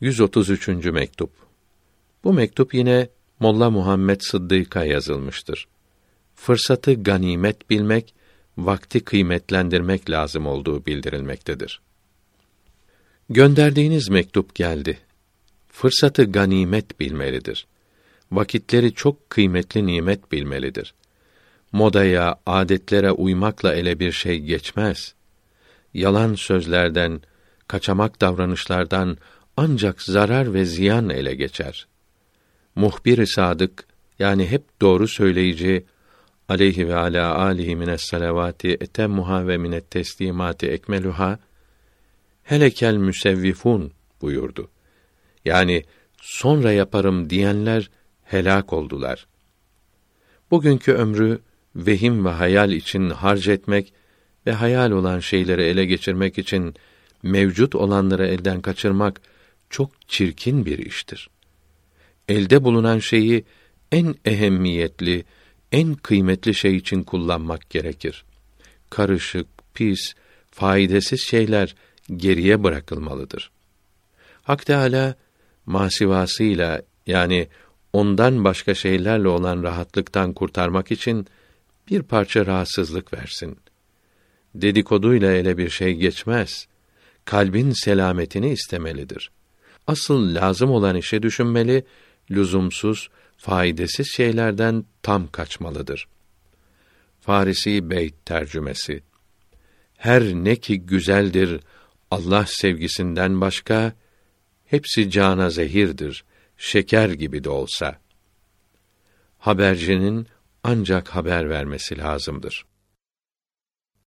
133. mektup. Bu mektup yine Molla Muhammed Sıddık'a yazılmıştır. Fırsatı ganimet bilmek, vakti kıymetlendirmek lazım olduğu bildirilmektedir. Gönderdiğiniz mektup geldi. Fırsatı ganimet bilmelidir. Vakitleri çok kıymetli nimet bilmelidir. Modaya, adetlere uymakla ele bir şey geçmez. Yalan sözlerden, kaçamak davranışlardan ancak zarar ve ziyan ele geçer. Muhbir-i sadık yani hep doğru söyleyici aleyhi ve ala alihi mines salavati etemmuha ve minet teslimati ekmeluha helekel müsevvifun buyurdu. Yani sonra yaparım diyenler helak oldular. Bugünkü ömrü vehim ve hayal için harc etmek ve hayal olan şeyleri ele geçirmek için mevcut olanları elden kaçırmak çok çirkin bir iştir. Elde bulunan şeyi en ehemmiyetli, en kıymetli şey için kullanmak gerekir. Karışık, pis, faydasız şeyler geriye bırakılmalıdır. Hak Teâlâ, masivasıyla yani ondan başka şeylerle olan rahatlıktan kurtarmak için bir parça rahatsızlık versin. Dedikoduyla ele bir şey geçmez. Kalbin selametini istemelidir. Asıl lazım olan işe düşünmeli, lüzumsuz, faydasız şeylerden tam kaçmalıdır. Farisi Beyt tercümesi Her ne ki güzeldir Allah sevgisinden başka hepsi cana zehirdir, şeker gibi de olsa. Habercinin ancak haber vermesi lazımdır.